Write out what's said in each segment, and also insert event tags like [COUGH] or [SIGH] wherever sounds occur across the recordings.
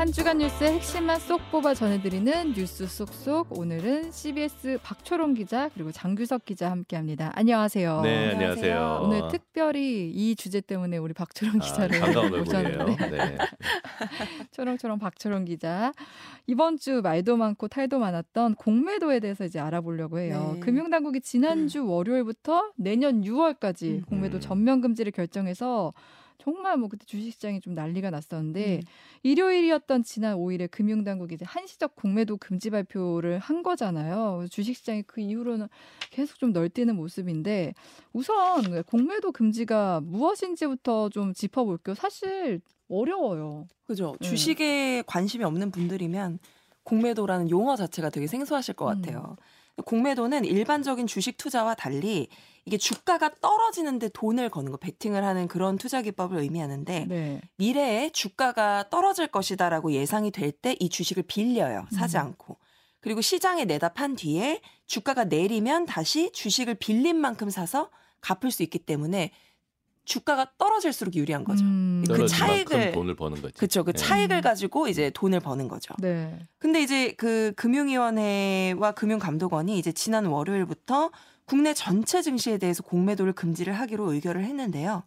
한 주간 뉴스의 핵심만 쏙 뽑아 전해드리는 뉴스 쏙쏙. 오늘은 CBS 박초롱 기자 그리고 장규석 기자 함께합니다. 안녕하세요. 네, 안녕하세요. 오늘 특별히 이 주제 때문에 우리 박초롱 기자를 아, 모셨는데. 네. [LAUGHS] 초롱초롱 박초롱 기자 이번 주 말도 많고 탈도 많았던 공매도에 대해서 이제 알아보려고 해요. 네. 금융당국이 지난주 월요일부터 내년 6월까지 음. 공매도 전면 금지를 결정해서 정말 뭐 그때 주식시장이 좀 난리가 났었는데 음. 일요일이었던 지난 5일에 금융당국이 이제 한시적 공매도 금지 발표를 한 거잖아요. 주식시장이 그 이후로는 계속 좀 널뛰는 모습인데 우선 공매도 금지가 무엇인지부터 좀 짚어볼게요. 사실 어려워요. 그죠. 네. 주식에 관심이 없는 분들이면 공매도라는 용어 자체가 되게 생소하실 것 음. 같아요. 공매도는 일반적인 주식 투자와 달리 이게 주가가 떨어지는데 돈을 거는 거, 베팅을 하는 그런 투자 기법을 의미하는데 네. 미래에 주가가 떨어질 것이다라고 예상이 될 때 이 주식을 빌려요. 사지 음. 않고. 그리고 시장에 내다 판 뒤에 주가가 내리면 다시 주식을 빌린 만큼 사서 갚을 수 있기 때문에 주가가 떨어질수록 유리한 거죠. 음, 그 차익을- 돈을 버는 거지. 그렇죠. 그 네. 차익을 가지고 이제 돈을 버는 거죠. 네. 근데 이제 그 금융위원회와 금융감독원이 이제 지난 월요일부터 국내 전체 증시에 대해서 공매도를 금지를 하기로 의결을 했는데요.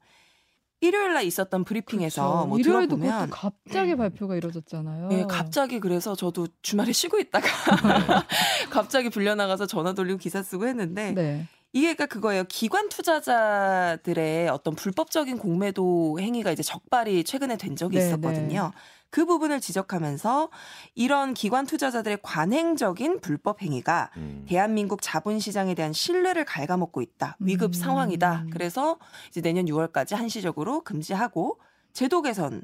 일요일 날 있었던 브리핑에서 그렇죠. 뭐 일요일도 들어보면 갑자기 발표가 이루어졌잖아요. 예, 갑자기 그래서 저도 주말에 쉬고 있다가 [LAUGHS] 갑자기 불려 나가서 전화 돌리고 기사 쓰고 했는데 네. 이게 그러니까 그거예요. 기관 투자자들의 어떤 불법적인 공매도 행위가 이제 적발이 최근에 된 적이 네, 있었거든요. 그 부분을 지적하면서 이런 기관 투자자들의 관행적인 불법 행위가 음. 대한민국 자본시장에 대한 신뢰를 갉아먹고 있다. 위급 음. 상황이다. 그래서 이제 내년 6월까지 한시적으로 금지하고 제도 개선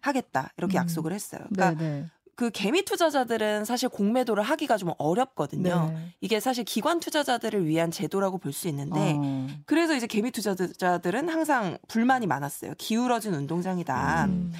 하겠다. 이렇게 음. 약속을 했어요. 그러니까 네, 네. 그 개미 투자자들은 사실 공매도를 하기가 좀 어렵거든요. 네. 이게 사실 기관 투자자들을 위한 제도라고 볼 수 있는데 어. 그래서 이제 개미 투자자들은 항상 불만이 많았어요. 기울어진 운동장이다. 음.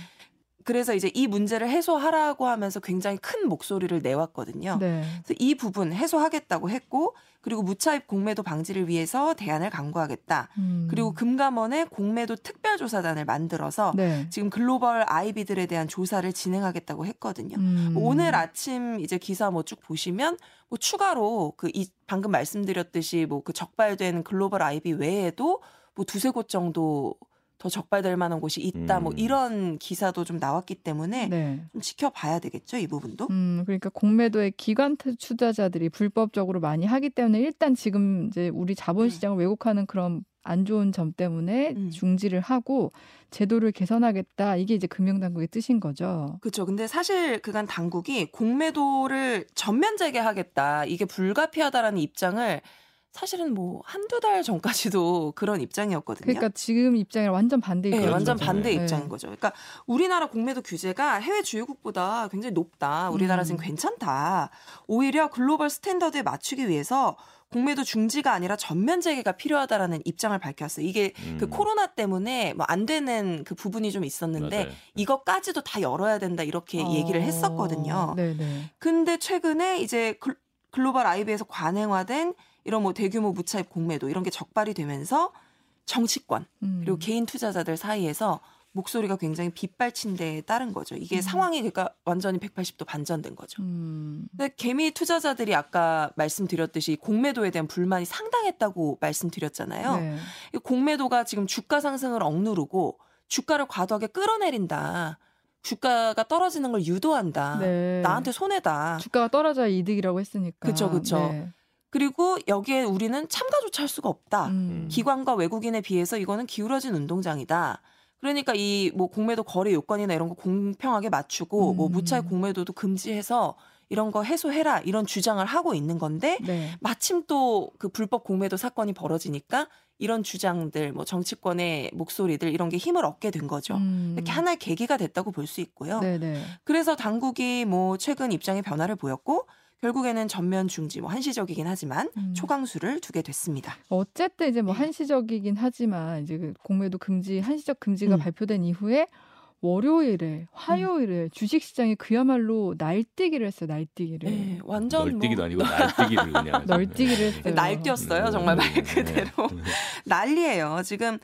그래서 이제 이 문제를 해소하라고 하면서 굉장히 큰 목소리를 내왔거든요. 네. 그래서 이 부분 해소하겠다고 했고 그리고 무차입 공매도 방지를 위해서 대안을 강구하겠다. 음. 그리고 금감원의 공매도 특별조사단을 만들어서 네. 지금 글로벌 아이비들에 대한 조사를 진행하겠다고 했거든요. 음. 뭐 오늘 아침 이제 기사 뭐 쭉 보시면 뭐 추가로 그 이 방금 말씀드렸듯이 뭐 그 적발된 글로벌 아이비 외에도 뭐 두세 곳 정도 더 적발될 만한 곳이 있다 뭐 음. 이런 기사도 좀 나왔기 때문에 네. 좀 지켜봐야 되겠죠 이 부분도. 음, 그러니까 공매도의 기관 투- 투자자들이 불법적으로 많이 하기 때문에 일단 지금 이제 우리 자본시장을 왜곡하는 그런 안 좋은 점 때문에 음. 중지를 하고 제도를 개선하겠다. 이게 이제 금융당국의 뜻인 거죠. 그렇죠. 근데 사실 그간 당국이 공매도를 전면 재개하겠다 이게 불가피하다라는 입장을 사실은 뭐 한두 달 전까지도 [LAUGHS] 그런 입장이었거든요. 그러니까 지금 입장이랑 완전 반대 네, 완전. 반대 네. 입장인 거죠. 그러니까 우리나라 공매도 규제가 해외 주요국보다 굉장히 높다. 우리나라 음. 지금 괜찮다. 오히려 글로벌 스탠더드에 맞추기 위해서 공매도 중지가 아니라 전면 재개가 필요하다라는 입장을 밝혔어요. 이게 그 음. 코로나 때문에 뭐 안 되는 그 부분이 좀 있었는데 맞아요. 이것까지도 다 열어야 된다 이렇게 어, 얘기를 했었거든요. 네네. 근데 최근에 이제 글- 글로벌 아이비에서 관행화된 이런 뭐 대규모 무차입 공매도 이런 게 적발이 되면서 정치권 음. 그리고 개인 투자자들 사이에서 목소리가 굉장히 빗발친 데에 따른 거죠. 이게 음. 상황이 그러니까 완전히 180도 반전된 거죠. 음. 근데 개미 투자자들이 아까 말씀드렸듯이 공매도에 대한 불만이 상당했다고 말씀드렸잖아요. 네. 이 공매도가 지금 주가 상승을 억누르고 주가를 과도하게 끌어내린다. 주가가 떨어지는 걸 유도한다. 네. 나한테 손해다. 주가가 떨어져야 이득이라고 했으니까. 그쵸. 네. 그리고 여기에 우리는 참가조차 할 수가 없다. 음. 기관과 외국인에 비해서 이거는 기울어진 운동장이다. 그러니까 이 뭐 공매도 거래 요건이나 이런 거 공평하게 맞추고 뭐 음. 무차익 공매도도 금지해서 이런 거 해소해라 이런 주장을 하고 있는 건데 네. 마침 또 그 불법 공매도 사건이 벌어지니까 이런 주장들 뭐 정치권의 목소리들 이런 게 힘을 얻게 된 거죠. 음. 이렇게 하나의 계기가 됐다고 볼 수 있고요. 네네. 그래서 당국이 뭐 최근 입장에 변화를 보였고 결국에는 전면 중지 뭐 한시적이긴 하지만 음. 초강수를 두게 됐습니다. 어쨌든 이제 뭐 네. 한시적이긴 하지만 이제 그 공매도 금지 한시적 금지가 음. 발표된 이후에 월요일에 화요일에 주식 시장이 그야말로 날뛰기를 했어요. 날뛰기를. 네, 완전 널뛰기도 뭐 아니고 날뛰기를 그냥. [LAUGHS] 널뛰기를 했어요. 날뛰었어요. 정말 말 그대로. [LAUGHS] 난리예요. 지금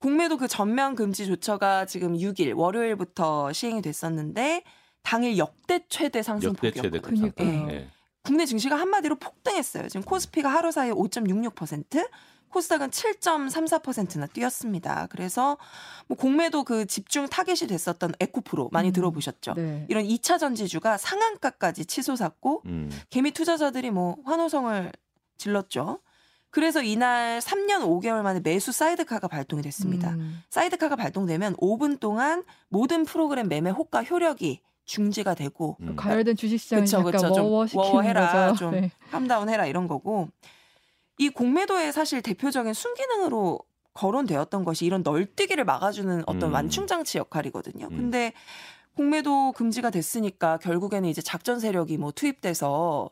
공매도 그 전면 금지 조처가 지금 6일 월요일부터 시행이 됐었는데 당일 역대 최대 최대 상승폭이었거든요. 급상승. 그러니까요. 예. 국내 증시가 한마디로 폭등했어요. 지금 코스피가 하루 사이에 5.66%, 코스닥은 7.34%나 뛰었습니다. 그래서 뭐 공매도 그 집중 타겟이 됐었던 에코프로 많이 음. 들어보셨죠? 네. 이런 2차 전지주가 상한가까지 치솟았고 음. 개미 투자자들이 뭐 환호성을 질렀죠. 그래서 이날 3년 5개월 만에 매수 사이드카가 발동이 됐습니다. 음. 사이드카가 발동되면 5분 동안 모든 프로그램 매매 호가 효력이 중지가 되고 음. 가열된 주식시장이 그쵸, 약간 그쵸. 좀 워워시키는 워워해라, 거죠. 좀 네. calm down 해라 이런 거고 이 공매도의 사실 대표적인 순기능으로 거론되었던 것이 이런 널뛰기를 막아주는 어떤 음. 완충 장치 역할이거든요. 음. 근데 공매도 금지가 됐으니까 결국에는 이제 작전 세력이 뭐 투입돼서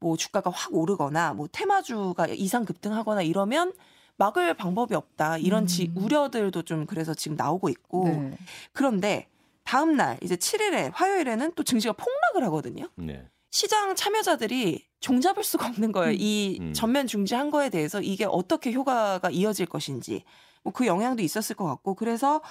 뭐 주가가 확 오르거나 뭐 테마주가 이상 급등하거나 이러면 막을 방법이 없다 이런 지, 음. 우려들도 좀 그래서 지금 나오고 있고 네. 그런데 다음 날 이제 7일에 화요일에는 또 증시가 폭락을 하거든요. 네. 시장 참여자들이 종잡을 수가 없는 거예요. 음. 이 음. 전면 중지한 거에 대해서 이게 어떻게 효과가 이어질 것인지 뭐 그 영향도 있었을 것 같고 그래서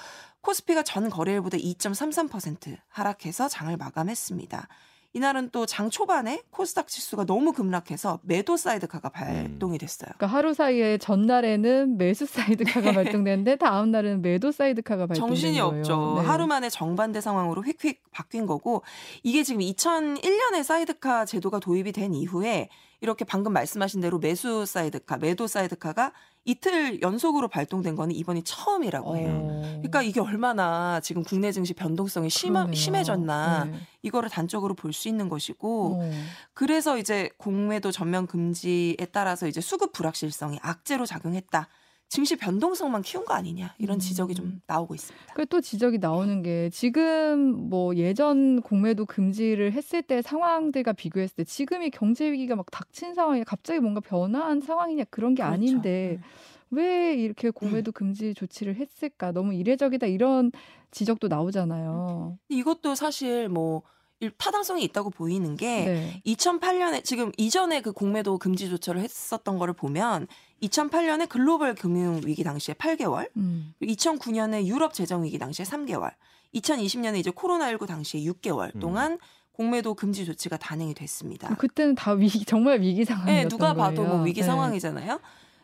코스피가 전 거래일보다 2.33% 하락해서 장을 마감했습니다. 이날은 또 장 초반에 코스닥 지수가 너무 급락해서 매도 사이드카가 발동이 됐어요. 그러니까 하루 사이에 전날에는 매수 사이드카가 [LAUGHS] 발동되는데 다음 날은 매도 사이드카가 발동된 정신이 거예요. 없죠. 네. 하루 만에 정반대 상황으로 휙휙 바뀐 거고 이게 지금 2001년에 사이드카 제도가 도입이 된 이후에 이렇게 방금 말씀하신 대로 매수 사이드카, 매도 사이드카가 이틀 연속으로 발동된 거는 이번이 처음이라고 해요. 어. 그러니까 이게 얼마나 지금 국내 증시 변동성이 심하. 심해졌나 네. 이거를 단적으로 볼 수 있는 것이고 어. 그래서 이제 공매도 전면 금지에 따라서 이제 수급 불확실성이 악재로 작용했다. 증시 변동성만 키운 거 아니냐 이런 음. 지적이 좀 나오고 있습니다. 그또 지적이 나오는 게 지금 뭐 예전 공매도 금지를 했을 때 상황들과 비교했을 때 지금이 경제 위기가 막 닥친 상황이 갑자기 뭔가 변화한 상황이냐 그런 게 그렇죠. 아닌데 네. 왜 이렇게 공매도 금지 조치를 했을까 너무 이례적이다 이런 지적도 나오잖아요. 이것도 사실 뭐 일- 타당성이 있다고 보이는 게 네. 2008년에 지금 이전에 그 공매도 금지 조처를 했었던 거를 보면 2008년에 글로벌 금융 위기 당시에 8개월, 음. 2009년에 유럽 재정 위기 당시에 3개월, 2020년에 이제 코로나19 당시에 6개월 음. 동안 공매도 금지 조치가 단행이 됐습니다. 그때는 다 위기 정말 위기 상황이었던 네, 누가 봐도 거예요. 뭐 위기 네. 상황이잖아요.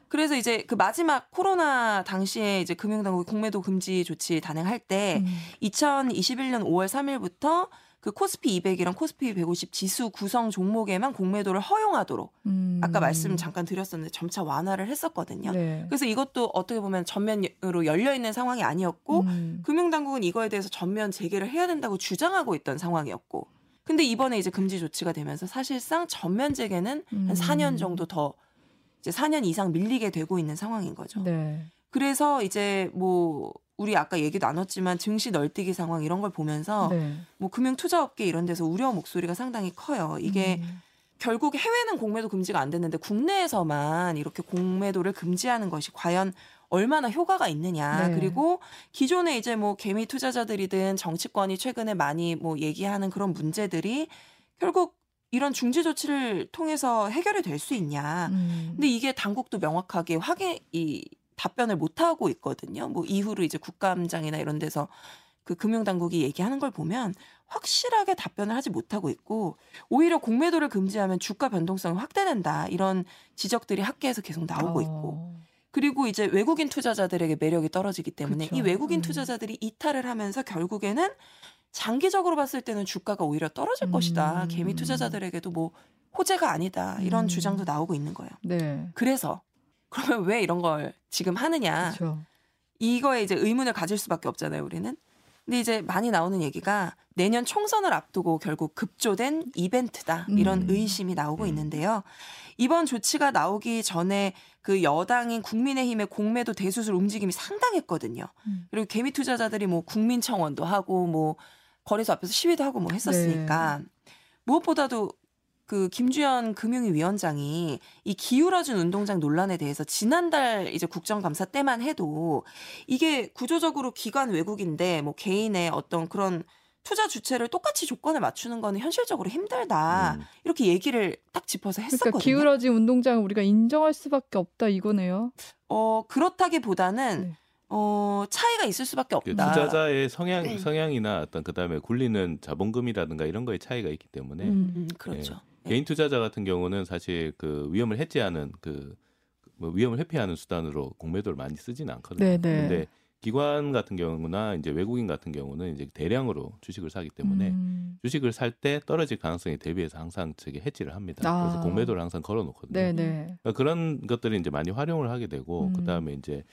그래서 이제 그 마지막 코로나 당시에 이제 금융당국이 공매도 금지 조치 단행할 때 음. 2021년 5월 3일부터 그 코스피 200이랑 코스피 150 지수 구성 종목에만 공매도를 허용하도록 음. 아까 말씀 잠깐 드렸었는데 점차 완화를 했었거든요. 네. 그래서 이것도 어떻게 보면 전면으로 열려 있는 상황이 아니었고 음. 금융당국은 이거에 대해서 전면 재개를 해야 된다고 주장하고 있던 상황이었고 근데 이번에 이제 금지 조치가 되면서 사실상 전면 재개는 음. 한 4년 정도 더 이제 4년 이상 밀리게 되고 있는 상황인 거죠. 네. 그래서 이제 뭐 우리 아까 얘기 나눴지만 증시 널뛰기 상황 이런 걸 보면서 네. 뭐 금융 투자 업계 이런 데서 우려 목소리가 상당히 커요. 이게 음. 결국 해외는 공매도 금지가 안 됐는데 국내에서만 이렇게 공매도를 금지하는 것이 과연 얼마나 효과가 있느냐. 네. 그리고 기존에 이제 뭐 개미 투자자들이든 정치권이 최근에 많이 뭐 얘기하는 그런 문제들이 결국 이런 중지 조치를 통해서 해결이 될 수 있냐. 음. 근데 이게 당국도 명확하게 확인 이 답변을 못 하고 있거든요. 뭐 이후로 이제 국감장이나 이런 데서 그 금융당국이 얘기하는 걸 보면 확실하게 답변을 하지 못하고 있고 오히려 공매도를 금지하면 주가 변동성이 확대된다 이런 지적들이 학계에서 계속 나오고 있고 어. 그리고 이제 외국인 투자자들에게 매력이 떨어지기 때문에 그쵸. 이 외국인 음. 투자자들이 이탈을 하면서 결국에는 장기적으로 봤을 때는 주가가 오히려 떨어질 음. 것이다 개미 투자자들에게도 뭐 호재가 아니다 이런 음. 주장도 나오고 있는 거예요. 네. 그래서 그러면 왜 이런 걸 지금 하느냐 그렇죠. 이거에 이제 의문을 가질 수밖에 없잖아요 우리는 근데 이제 많이 나오는 얘기가 내년 총선을 앞두고 결국 급조된 이벤트다 이런 음. 의심이 나오고 음. 있는데요 이번 조치가 나오기 전에 그 여당인 국민의힘의 공매도 대수술 움직임이 상당했거든요 음. 그리고 개미 투자자들이 뭐 국민청원도 하고 뭐 거래소 앞에서 시위도 하고 뭐 했었으니까 네. 무엇보다도 그 김주현 금융위 위원장이 이 기울어진 운동장 논란에 대해서 지난달 이제 국정감사 때만 해도 이게 구조적으로 기관 외국인데 뭐 개인의 어떤 그런 투자 주체를 똑같이 조건을 맞추는 거는 현실적으로 힘들다 음. 이렇게 얘기를 딱 짚어서 했었거든요. 그러니까 기울어진 운동장을 우리가 인정할 수밖에 없다 이거네요. 어 그렇다기보다는 네. 어, 차이가 있을 수밖에 그 없다. 투자자의 성향 성향이나 어떤 그다음에 굴리는 자본금이라든가 이런 거에 차이가 있기 때문에 음. 음, 그렇죠. 네. 개인 투자자 같은 경우는 사실 그 위험을 해지하는 그뭐 위험을 회피하는 수단으로 공매도를 많이 쓰지는 않거든요. 네, 네. 근데 기관 같은 경우나 이제 외국인 같은 경우는 이제 대량으로 주식을 사기 때문에 음. 주식을 살 때 떨어질 가능성에 대비해서 항상 저게 해지를 합니다. 아. 그래서 공매도를 항상 걸어놓거든요. 네, 네. 그러니까 그런 것들을 이제 많이 활용을 하게 되고 음. 그 다음에 이제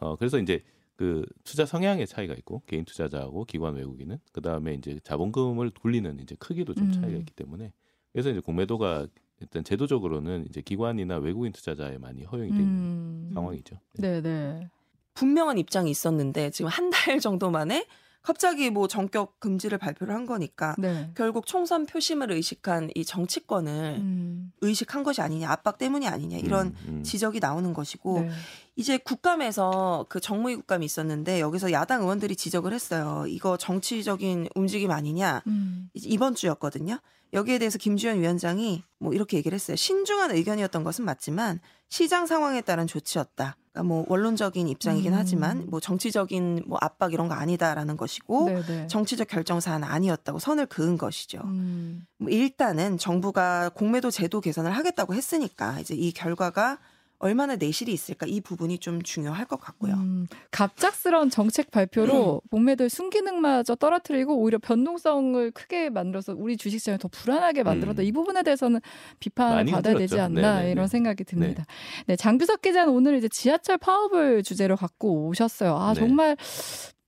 어 그래서 이제 그 투자 성향의 차이가 있고 개인 투자자하고 기관 외국인은 그 다음에 이제 자본금을 굴리는 이제 크기도 좀 음. 차이가 있기 때문에 그래서 이제 공매도가 일단 제도적으로는 이제 기관이나 외국인 투자자에 많이 허용이 돼 있는 음. 상황이죠. 네, 네. 분명한 입장이 있었는데 지금 한 달 [LAUGHS] 정도 만에 갑자기 뭐 전격 금지를 발표를 한 거니까 네. 결국 총선 표심을 의식한 이 정치권을 음. 의식한 것이 아니냐 압박 때문이 아니냐 이런 음, 음. 지적이 나오는 것이고 네. 이제 국감에서 그 정무위 국감이 있었는데 여기서 야당 의원들이 지적을 했어요. 이거 정치적인 움직임 아니냐. 음. 이제 이번 주였거든요. 여기에 대해서 김주현 위원장이 뭐 이렇게 얘기를 했어요. 신중한 의견이었던 것은 맞지만 시장 상황에 따른 조치였다. 그러니까 뭐 원론적인 입장이긴 음. 하지만 뭐 정치적인 뭐 압박 이런 거 아니다라는 것이고 네, 네. 정치적 결정 사안 아니었다고 선을 그은 것이죠. 음. 뭐 일단은 정부가 공매도 제도 개선을 하겠다고 했으니까 이제 이 결과가 얼마나 내실이 있을까 이 부분이 좀 중요할 것 같고요. 음, 갑작스러운 정책 발표로 공매도의 순기능마저 떨어뜨리고 오히려 변동성을 크게 만들어서 우리 주식시장을 더 불안하게 만들었다. 음. 이 부분에 대해서는 비판을 받아야 되지 흔들었죠. 않나 네네네. 이런 생각이 듭니다. 네, 장규석 기자는 오늘 이제 지하철 파업을 주제로 갖고 오셨어요. 아 네. 정말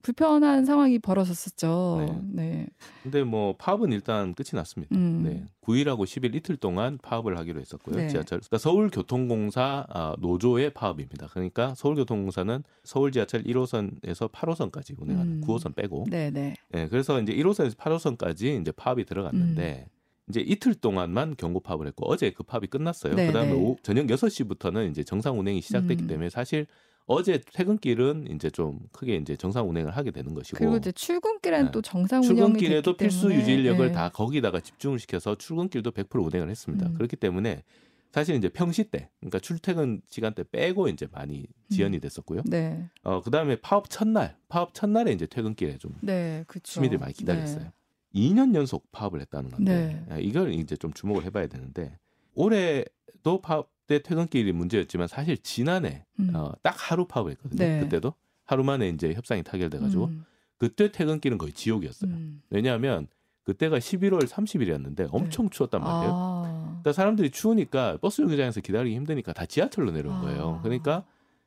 불편한 상황이 벌어졌었죠. 네. 네. 근데 뭐 파업은 일단 끝이 났습니다. 음. 네. 9일하고 10일 이틀 동안 파업을 하기로 했었고요. 네. 지하철. 그러니까 서울교통공사 아, 노조의 파업입니다. 그러니까 서울교통공사는 서울 지하철 1호선에서 8호선까지 운행하는 음. 9호선 빼고. 네, 네. 네, 그래서 이제 1호선에서 8호선까지 이제 파업이 들어갔는데 음. 이제 이틀 동안만 경고 파업을 했고 어제 그 파업이 끝났어요. 네, 그다음에 네. 오후 저녁 6시부터는 이제 정상 운행이 시작됐기 음. 때문에 사실 어제 퇴근길은 이제 좀 크게 이제 정상 운행을 하게 되는 것이고 그리고 이제 출근길에는 네. 또 정상 운영이 출근길에도 필수 유지 인력을 네. 다 거기다가 집중을 시켜서 출근길도 100% 운행을 했습니다. 음. 그렇기 때문에 사실 이제 평시 때, 그러니까 출퇴근 시간대 빼고 이제 많이 지연이 됐었고요. 네, 어 그다음에 파업 첫날, 파업 첫날에 이제 퇴근길에 좀 네, 그렇죠. 시민들이 많이 기다렸어요. 2년 연속 파업을 했다는 건데 네. 아, 이걸 이제 좀 주목을 해봐야 되는데 올해도 파업 때 퇴근길이 문제였지만 사실 지난해 음. 어, 딱 하루 파업을 했거든요. 네. 그때도 하루 만에 이제 협상이 타결돼가지고 음, 그때 퇴근길은 거의 지옥이었어요. 음. 왜냐하면 그때가 11월 30일이었는데 엄청 추웠단 말이에요. 네. 아, 그러니까 사람들이 추우니까 버스 정류장에서 기다리기 힘드니까 다 지하철로 내려온 거예요. 아. 그러니까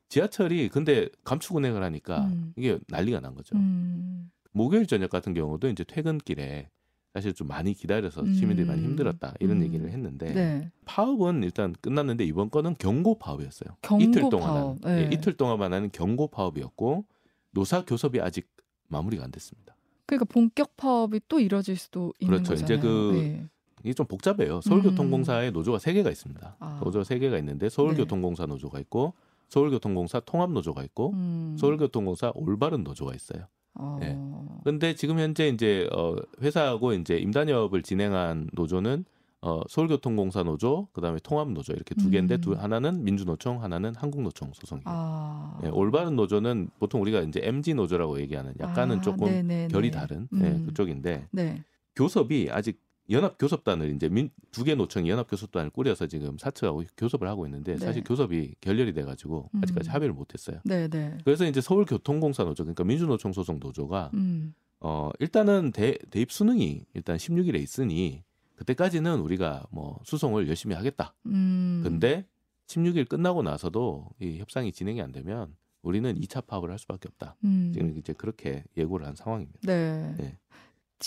지하철이 근데 감축 운행을 하니까 음. 이게 난리가 난 거죠. 음, 목요일 저녁 같은 경우도 이제 퇴근길에 사실 좀 많이 기다려서 시민들이 많이 음. 힘들었다 이런 음. 얘기를 했는데 네. 파업은 일단 끝났는데 이번 거는 경고 파업이었어요. 경고 이틀 동안 파업. 하는, 예, 네. 이틀 동안만 하는 경고 파업이었고 노사 교섭이 아직 마무리가 안 됐습니다. 그러니까 본격 파업이 또 이뤄질 수도 있는 그렇죠. 거잖아요. 이제 그 네. 이게 좀 복잡해요. 서울교통공사에 노조가 세 개가 있습니다. 음. 아. 노조 세 개가 있는데 서울교통공사 노조가 있고 서울교통공사 통합 노조가 있고 음. 서울교통공사 올바른 노조가 있어요. 어. 예. 근데 지금 현재 이제 어 회사하고 이제 임단협을 진행한 노조는 어 서울교통공사 노조, 그다음에 통합 노조 이렇게 두 개인데 음. 두 하나는 민주노총, 하나는 한국노총 소속이에요. 아. 예, 올바른 노조는 보통 우리가 이제 MG 노조라고 얘기하는 약간은 아, 조금 네네네. 결이 다른 예, 음. 그쪽인데 네. 교섭이 아직 연합 교섭단을 이제 두 개 노총이 연합 교섭단을 꾸려서 지금 사측하고 교섭을 하고 있는데 네. 사실 교섭이 결렬이 돼가지고 아직까지 음. 합의를 못했어요. 네, 네. 그래서 이제 서울교통공사 노조 그러니까 민주노총 소속 노조가 음. 어 일단은 대, 대입 수능이 일단 16일에 있으니 그때까지는 우리가 뭐 수송을 열심히 하겠다. 음. 근데 16일 끝나고 나서도 이 협상이 진행이 안 되면 우리는 2차 파업을 할 수밖에 없다. 음. 지금 이제 그렇게 예고를 한 상황입니다. 네. 네.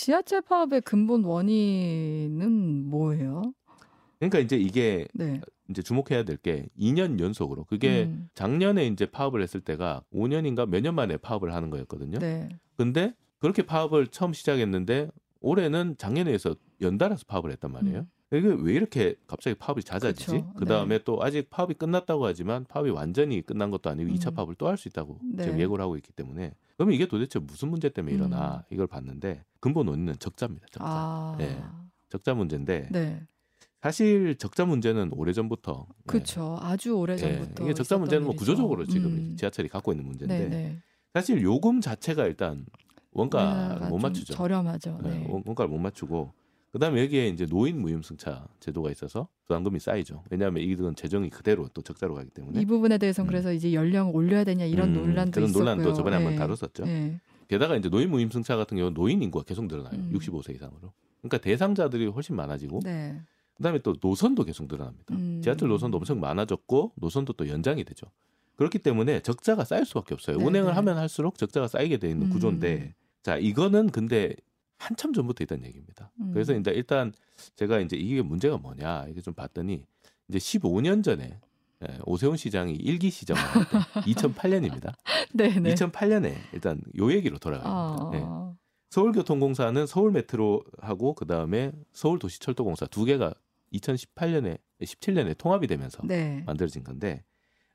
지하철 파업의 근본 원인은 뭐예요? 그러니까 이제 이게 네. 이제 주목해야 될 게 2년 연속으로 그게 음. 작년에 이제 파업을 했을 때가 5년인가 몇 년 만에 파업을 하는 거였거든요. 네. 근데 그렇게 파업을 처음 시작했는데 올해는 작년에 해서 연달아서 파업을 했단 말이에요. 음. 이게 왜 이렇게 갑자기 파업이 잦아지지? 그 다음에 또 아직 파업이 끝났다고 하지만 파업이 완전히 끝난 것도 아니고 이 2차 음. 파업을 또 할 수 있다고 네. 지금 예고를 하고 있기 때문에 그러면 이게 도대체 무슨 문제 때문에 음. 일어나 이걸 봤는데 근본 원인은 적자입니다. 적자. 아. 네. 적자 문제인데 네. 사실 적자 문제는 오래전부터 네. 그렇죠. 아주 오래 예, 전부터 이게 적자 문제는 뭐. 구조적으로 지금 음. 지하철이 갖고 있는 문제인데 네, 네. 사실 요금 자체가 일단 원가 우리나라가 못좀 맞추죠. 저렴하죠. 네, 네. 원- 원가를 못 맞추고 그다음에 여기에 이제 노인 무임승차 제도가 있어서 부담금이 쌓이죠. 왜냐하면 이건 재정이 그대로 또 적자로 가기 때문에 이 부분에 대해서 는 음. 그래서 이제 연령 올려야 되냐 이런 음, 논란도 그런 있었고요. 논란도 저번에 한번 네. 다뤘었죠. 네. 게다가 이제 노인 무임승차 같은 경우 는 노인 인구가 계속 늘어나요. 음. 65세 이상으로. 그러니까 대상자들이 훨씬 많아지고 네. 그다음에 또 노선도 계속 늘어납니다. 음. 지하철 노선도 엄청 많아졌고 노선도 또 연장이 되죠. 그렇기 때문에 적자가 쌓일 수밖에 없어요. 네, 운행을 네. 하면 할수록 적자가 쌓이게 돼 있는 음. 구조인데 자 이거는 근데 한참 전부터 있던 얘기입니다. 음. 그래서 이제 일단 제가 이제 이게 문제가 뭐냐 이게 좀 봤더니 이제 15년 전에 예, 오세훈 시장이 일기 시정을 할때 [LAUGHS] 2008년입니다. 네, 네. 2008년에 일단 요 얘기로 돌아갑니다. 아. 예. 서울교통공사는 서울 메트로하고 그 다음에 서울도시철도공사 두 개가 2018년에 17년에 통합이 되면서 네. 만들어진 건데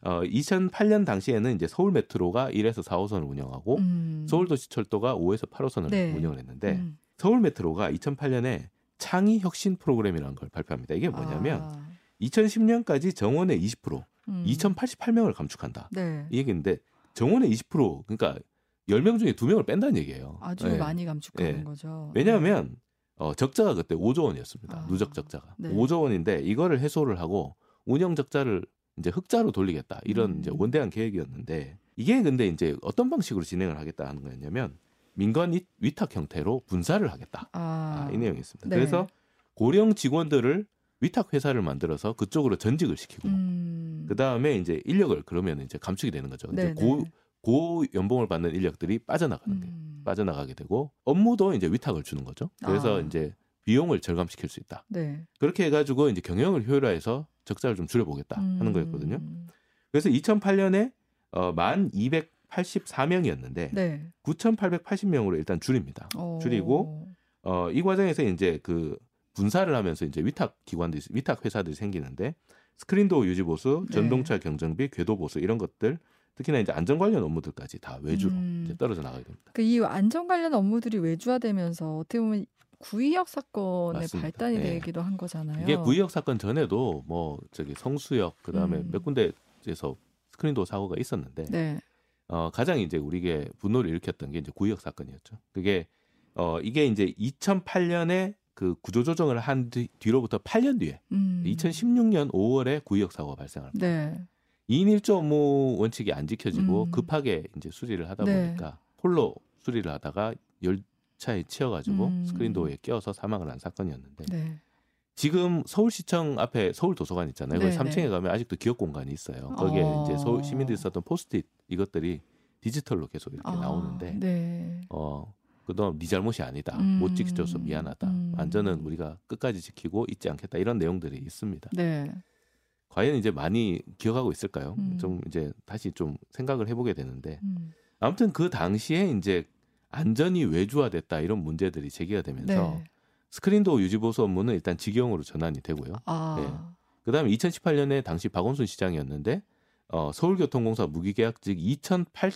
어, 2008년 당시에는 이제 서울 메트로가 1에서 4호선을 운영하고 음. 서울도시철도가 5에서 8호선을 네. 운영을 했는데 음. 서울 메트로가 2008년에 창의 혁신 프로그램이라는 걸 발표합니다. 이게 뭐냐면 아. 2010년까지 정원의 20% 음. 2,088명을 감축한다. 네. 이 얘기인데 정원의 20% 그러니까 10명 중에 2명을 뺀다는 얘기예요. 아주 예. 많이 감축하는 예. 거죠. 왜냐하면 어, 적자가 그때 5조 원이었습니다. 아, 누적 적자가 네. 5조 원인데 이거를 해소를 하고 운영 적자를 이제 흑자로 돌리겠다 이런 음. 이제 원대한 계획이었는데 이게 근데 이제 어떤 방식으로 진행을 하겠다 하는 거였냐면 민간 위- 위탁 형태로 분사를 하겠다 아, 아, 이 내용이 있습니다. 네. 그래서 고령 직원들을 위탁 회사를 만들어서 그쪽으로 전직을 시키고 음. 그 다음에 이제 인력을 그러면 이제 감축이 되는 거죠. 이제 네, 고, 네. 고 연봉을 받는 인력들이 빠져나가는 게 음. 빠져나가게 되고 업무도 이제 위탁을 주는 거죠. 그래서 아. 이제 비용을 절감시킬 수 있다. 네. 그렇게 해가지고 이제 경영을 효율화해서 적자를 좀 줄여보겠다 하는 음. 거였거든요. 그래서 2008년에 어, 만 284명이었는데 네. 9,880명으로 일단 줄입니다. 어. 줄이고 어, 이 과정에서 이제 그 분사를 하면서 이제 위탁 기관들이 위탁 회사들이 생기는데 스크린도어 유지 보수, 네. 전동차 경정비, 궤도 보수 이런 것들 특히나 이제 안전 관련 업무들까지 다 외주로 음. 이제 떨어져 나가게 됩니다. 그 이 안전 관련 업무들이 외주화되면서 어떻게 보면 구의역 사건의 맞습니다. 발단이 예. 되기도 한 거잖아요. 이게 구의역 사건 전에도 뭐 저기 성수역 그다음에 음. 몇 군데에서 스크린도어 사고가 있었는데 네. 어, 가장 이제 우리게 분노를 일으켰던 게 이제 구의역 사건이었죠. 그게 어, 이게 이제 2008년에 그 구조 조정을 한 뒤, 뒤로부터 8년 뒤에 음. 2016년 5월에 구의역 사고가 발생합니다. 네. 2인 1조 업무 원칙이 안 지켜지고 음. 급하게 이제 수리를 하다 네. 보니까 홀로 수리를 하다가 열차에 치여가지고 음. 스크린도어에 껴서 사망을 한 사건이었는데 네. 지금 서울시청 앞에 서울 도서관 있잖아요. 거기 네, 3층에 네. 가면 아직도 기억 공간이 있어요. 거기에 어. 이제 서울 시민들이 썼던 포스트잇 이것들이 디지털로 계속 이렇게 아, 나오는데 네. 어 그동안 네 잘못이 아니다. 음. 못 지켜줘서 미안하다. 음. 안전은 우리가 끝까지 지키고 잊지 않겠다. 이런 내용들이 있습니다. 네. 과연 이제 많이 기억하고 있을까요? 음. 좀 이제 다시 좀 생각을 해보게 되는데 음. 아무튼 그 당시에 이제 안전이 외주화됐다 이런 문제들이 제기가 되면서 네. 스크린도어 유지 보수 업무는 일단 직영으로 전환이 되고요. 아. 그다음에 2018년에 당시 박원순 시장이었는데 어, 서울교통공사 무기계약직 2,008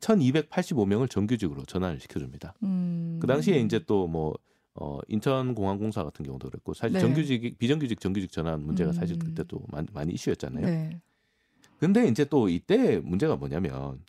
1,285명을 정규직으로 전환을 시켜줍니다. 음. 그 당시에 이제 또뭐 어, 인천공항공사 같은 경우도 그랬고 사실 네. 정규직 비정규직 정규직 전환 문제가 음. 사실 그때 또 많이, 많이 이슈였잖아요. 네. 근데 이제 또 이때 문제가 뭐냐면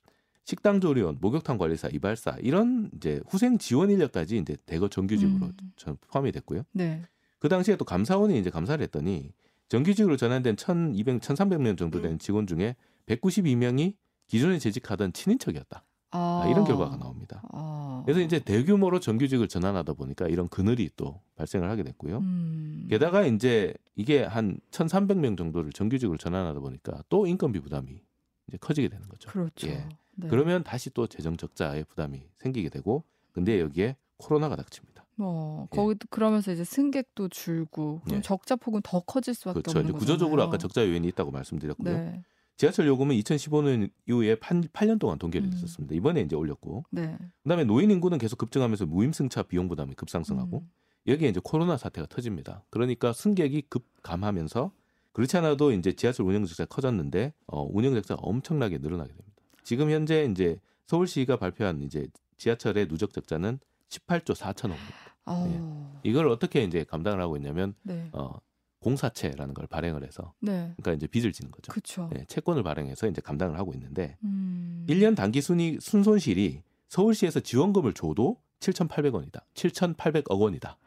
식당 조리원, 목욕탕 관리사, 이발사 이런 이제 후생 지원 인력까지 이제 대거 정규직으로 음. 전- 포함이 됐고요. 네. 그 당시에 또 감사원이 이제 감사를 했더니 정규직으로 전환된 1,200, 1,300명 정도 음. 되는 직원 중에 192명이 기존에 재직하던 친인척이었다. 아. 아, 이런 결과가 나옵니다. 아. 그래서 이제 대규모로 정규직을 전환하다 보니까 이런 그늘이 또 발생을 하게 됐고요. 음. 게다가 이제 이게 한 1,300명 정도를 정규직으로 전환하다 보니까 또 인건비 부담이 이제 커지게 되는 거죠. 그렇죠. 예. 네. 그러면 다시 또 재정 적자의 부담이 생기게 되고 근데 여기에 코로나가 닥칩니다. 뭐 예. 거기 그러면서 이제 승객도 줄고 그럼 예. 적자 폭은 더 커질 수밖에 그렇죠. 없는 거잖아요. 구조적으로 아까 적자 요인이 있다고 말씀드렸고요. 네. 지하철 요금은 2015년 이후에 8년 동안 동결이 음. 됐었습니다. 이번에 이제 올렸고 네. 그다음에 노인 인구는 계속 급증하면서 무임승차 비용 부담이 급상승하고 음. 여기에 이제 코로나 사태가 터집니다. 그러니까 승객이 급감하면서 그렇지 않아도 이제 지하철 운영 적자가 커졌는데 어, 운영 적자가 엄청나게 늘어나게 됩니다. 지금 현재 이제 서울시가 발표한 이제 지하철의 누적 적자는 18조 4천억입니다. 아. 이걸 어떻게 이제 감당을 하고 있냐면 네. 어, 공사채라는 걸 발행을 해서 네. 그러니까 이제 빚을 지는 거죠. 그렇죠. 네, 채권을 발행해서 이제 감당을 하고 있는데 음. 1년 단기 순이 순손실이 서울시에서 지원금을 줘도 7,800원이다. 7,800억 원이다.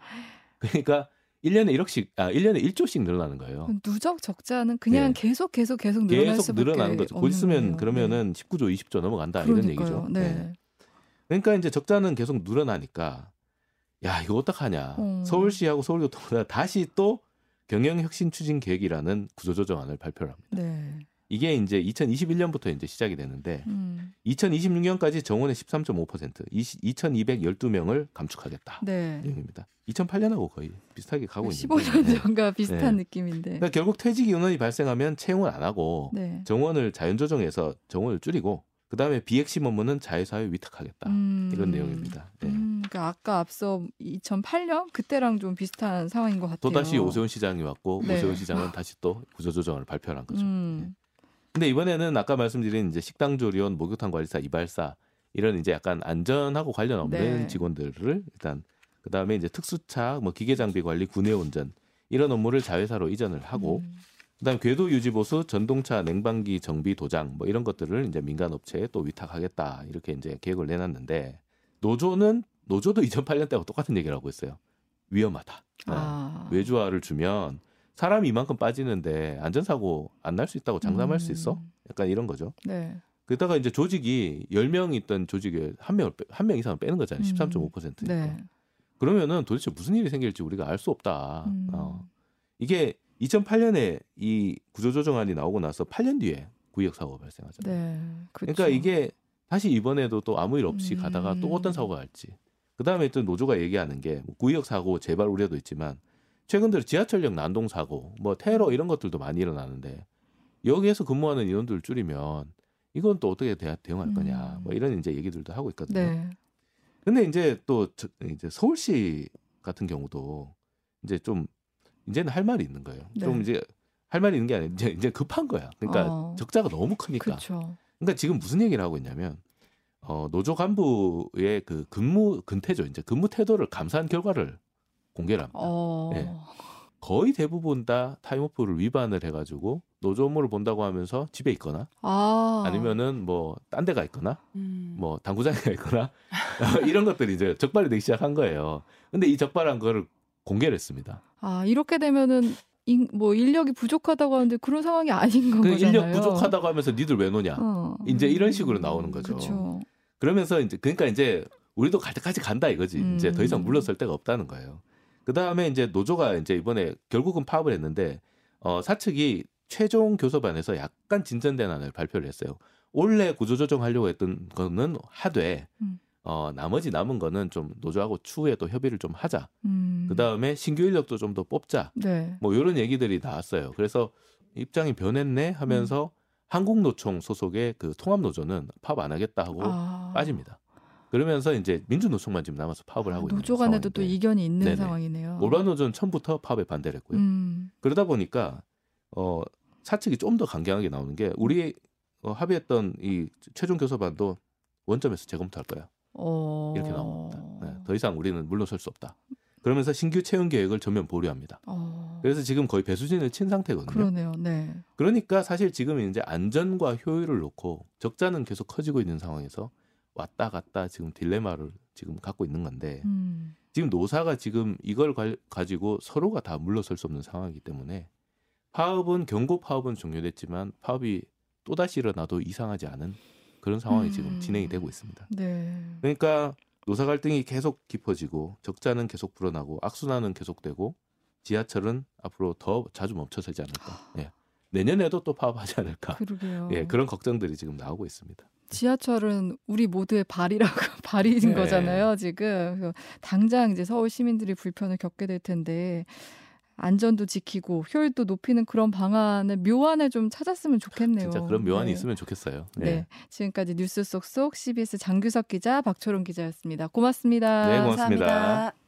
그러니까 1년에 1억씩 아 1년에 1조씩 늘어나는 거예요. 누적 적자는 그냥 네. 계속 계속 계속 늘어날 계속 수밖에 늘어나는 거죠. 곧 있으면. 그러면은 19조, 20조 넘어간다 네. 이런 그러니까요. 얘기죠. 네. 네. 그러니까 이제 적자는 계속 늘어나니까 야 이거 어떡하냐. 음. 서울시하고 서울교통부가 다시 또 경영혁신추진계획이라는 구조조정안을 발표를 합니다. 네. 이게 이제 2021년부터 이제 시작이 되는데 음. 2026년까지 정원의 13.5% 2,212명을 감축하겠다. 네. 내용입니다. 2008년하고 거의 비슷하게 가고 있는 15년 데 전과 비슷한 네. 느낌인데. 그러니까 결국 퇴직 인원이 발생하면 채용을 안 하고 네. 정원을 자연 조정해서 정원을 줄이고 그다음에 비핵심 업무는 자회사에 위탁하겠다. 음. 이런 내용입니다. 네. 음, 그러니까 아까 앞서 2008년 그때랑 좀 비슷한 상황인 것 같아요. 또 다시 오세훈 시장이 왔고 네. 오세훈 시장은 다시 또 구조조정을 발표를 한 거죠. 음. 근데 이번에는 아까 말씀드린 이제 식당 조리원, 목욕탕 관리사, 이발사 이런 이제 약간 안전하고 관련 없는 네. 직원들을 일단 그다음에 이제 특수차, 뭐 기계 장비 관리, 구내 운전 이런 업무를 자회사로 이전을 하고 음. 그다음 궤도 유지 보수, 전동차 냉방기 정비 도장 뭐 이런 것들을 이제 민간 업체에 또 위탁하겠다 이렇게 이제 계획을 내놨는데 노조는 노조도 [LAUGHS] 2008년 때하고 똑같은 얘기를 하고 있어요. 위험하다. 어, 아. 외주화를 주면 사람이 이만큼 빠지는데 안전사고 안 날 수 있다고 장담할 수 있어? 음. 약간 이런 거죠. 네. 그러다가 이제 조직이 10명 있던 조직에 한 명을 한 명 이상을 빼는 거잖아요. 음. 13.5%니까. 네. 그러면은 도대체 무슨 일이 생길지 우리가 알 수 없다. 음. 어. 이게 2008년에 이 구조조정안이 나오고 나서 8년 뒤에 구역 사고가 발생하잖아요. 네. 그러니까 이게 다시 이번에도 또 아무 일 없이 음. 가다가 또 어떤 사고가 갈지. 그 다음에 또 노조가 얘기하는 게뭐 구역 사고 재발 우려도 있지만 최근 들어 지하철역 난동 사고, 뭐 테러 이런 것들도 많이 일어나는데 여기에서 근무하는 인원들을 줄이면 이건 또 어떻게 대, 대응할 거냐. 음. 뭐 이런 이제 얘기들도 하고 있거든요. 네. 근데 이제 또 저- 이제 서울시 같은 경우도 이제 좀 이제는 할 말이 있는 거예요. 네. 좀 이제 할 말이 있는 게 아니라 이제 이제 급한 거야. 그러니까 어. 적자가 너무 크니까. 그렇죠. 그러니까 지금 무슨 얘기를 하고 있냐면 어, 노조 간부의 그 근무 근태조 이제 근무 태도를 감사한 결과를 공개를 합니다. 어. 네. 거의 대부분 다 타임오프를 위반을 해가지고 노조 업무를 본다고 하면서 집에 있거나 아. 아니면은 뭐 딴 데가 있거나 음. 뭐 당구장에 가 [LAUGHS] 있거나 [LAUGHS] 이런 것들이 이제 적발이 되기 시작한 거예요. 근데 이 적발한 거를 공개를 했습니다. 아, 이렇게 되면은 인, 뭐 인력이 부족하다고 하는데 그런 상황이 아닌 건그 거잖아요. 인력 부족하다고 하면서 니들 왜 노냐? 어. 이제 이런 식으로 나오는 거죠. 그렇죠. 그러면서 이제 그러니까 이제 우리도 갈 때까지 간다 이거지. 음. 이제 더 이상 물러설 데가 없다는 거예요. 그 다음에 이제 노조가 이제 이번에 결국은 파업을 했는데 어, 사측이 최종 교섭안에서 약간 진전된 안을 발표를 했어요. 원래 구조조정 하려고 했던 거는 하되 음. 어, 나머지 남은 거는 좀 노조하고 추후에 또 협의를 좀 하자. 음. 그 다음에 신규 인력도 좀 더 뽑자. 네. 뭐 이런 얘기들이 나왔어요. 그래서 입장이 변했네 하면서 음. 한국노총 소속의 그 통합노조는 파업 안 하겠다 하고 아. 빠집니다. 그러면서 이제 민주노총만 지금 남아서 파업을 하고 있는 노조 간에도 또 상황인데 이견이 있는 네네. 상황이네요. 올바노조는 처음부터 파업에 반대를 했고요. 음. 그러다 보니까 어 사측이 좀 더 강경하게 나오는 게 우리 어, 합의했던 이 최종 교섭안도 원점에서 재검토할 거야. 어. 이렇게 나옵니다. 네, 더 이상 우리는 물러설 수 없다. 그러면서 신규 채용 계획을 전면 보류합니다. 어. 그래서 지금 거의 배수진을 친 상태거든요. 그러네요. 네. 그러니까 사실 지금 이제 안전과 효율을 놓고 적자는 계속 커지고 있는 상황에서 왔다 갔다 지금 딜레마를 지금 갖고 있는 건데 음. 지금 노사가 지금 이걸 가- 가지고 서로가 다 물러설 수 없는 상황이기 때문에 파업은 경고 파업은 종료됐지만 파업이 또다시 일어나도 이상하지 않은 그런 상황이 음. 지금 진행이 되고 있습니다. 네. 그러니까 노사 갈등이 계속 깊어지고 적자는 계속 불어나고 악순환은 계속되고 지하철은 앞으로 더 자주 멈춰서지 않을까. 예. 내년에도 또 파업하지 않을까. 그러게요. 예, 그런 걱정들이 지금 나오고 있습니다. 지하철은 우리 모두의 발이라고 [LAUGHS] 발인 네. 거잖아요, 지금. 당장 이제 서울 시민들이 불편을 겪게 될 텐데 안전도 지키고 효율도 높이는 그런 방안을 묘안을 좀 찾았으면 좋겠네요. 진짜 그런 묘안이 네. 있으면 좋겠어요. 예. 네. 지금까지 뉴스 속속 CBS 장규석 기자, 박초롱 기자였습니다. 고맙습니다. 네, 고맙습니다. 감사합니다.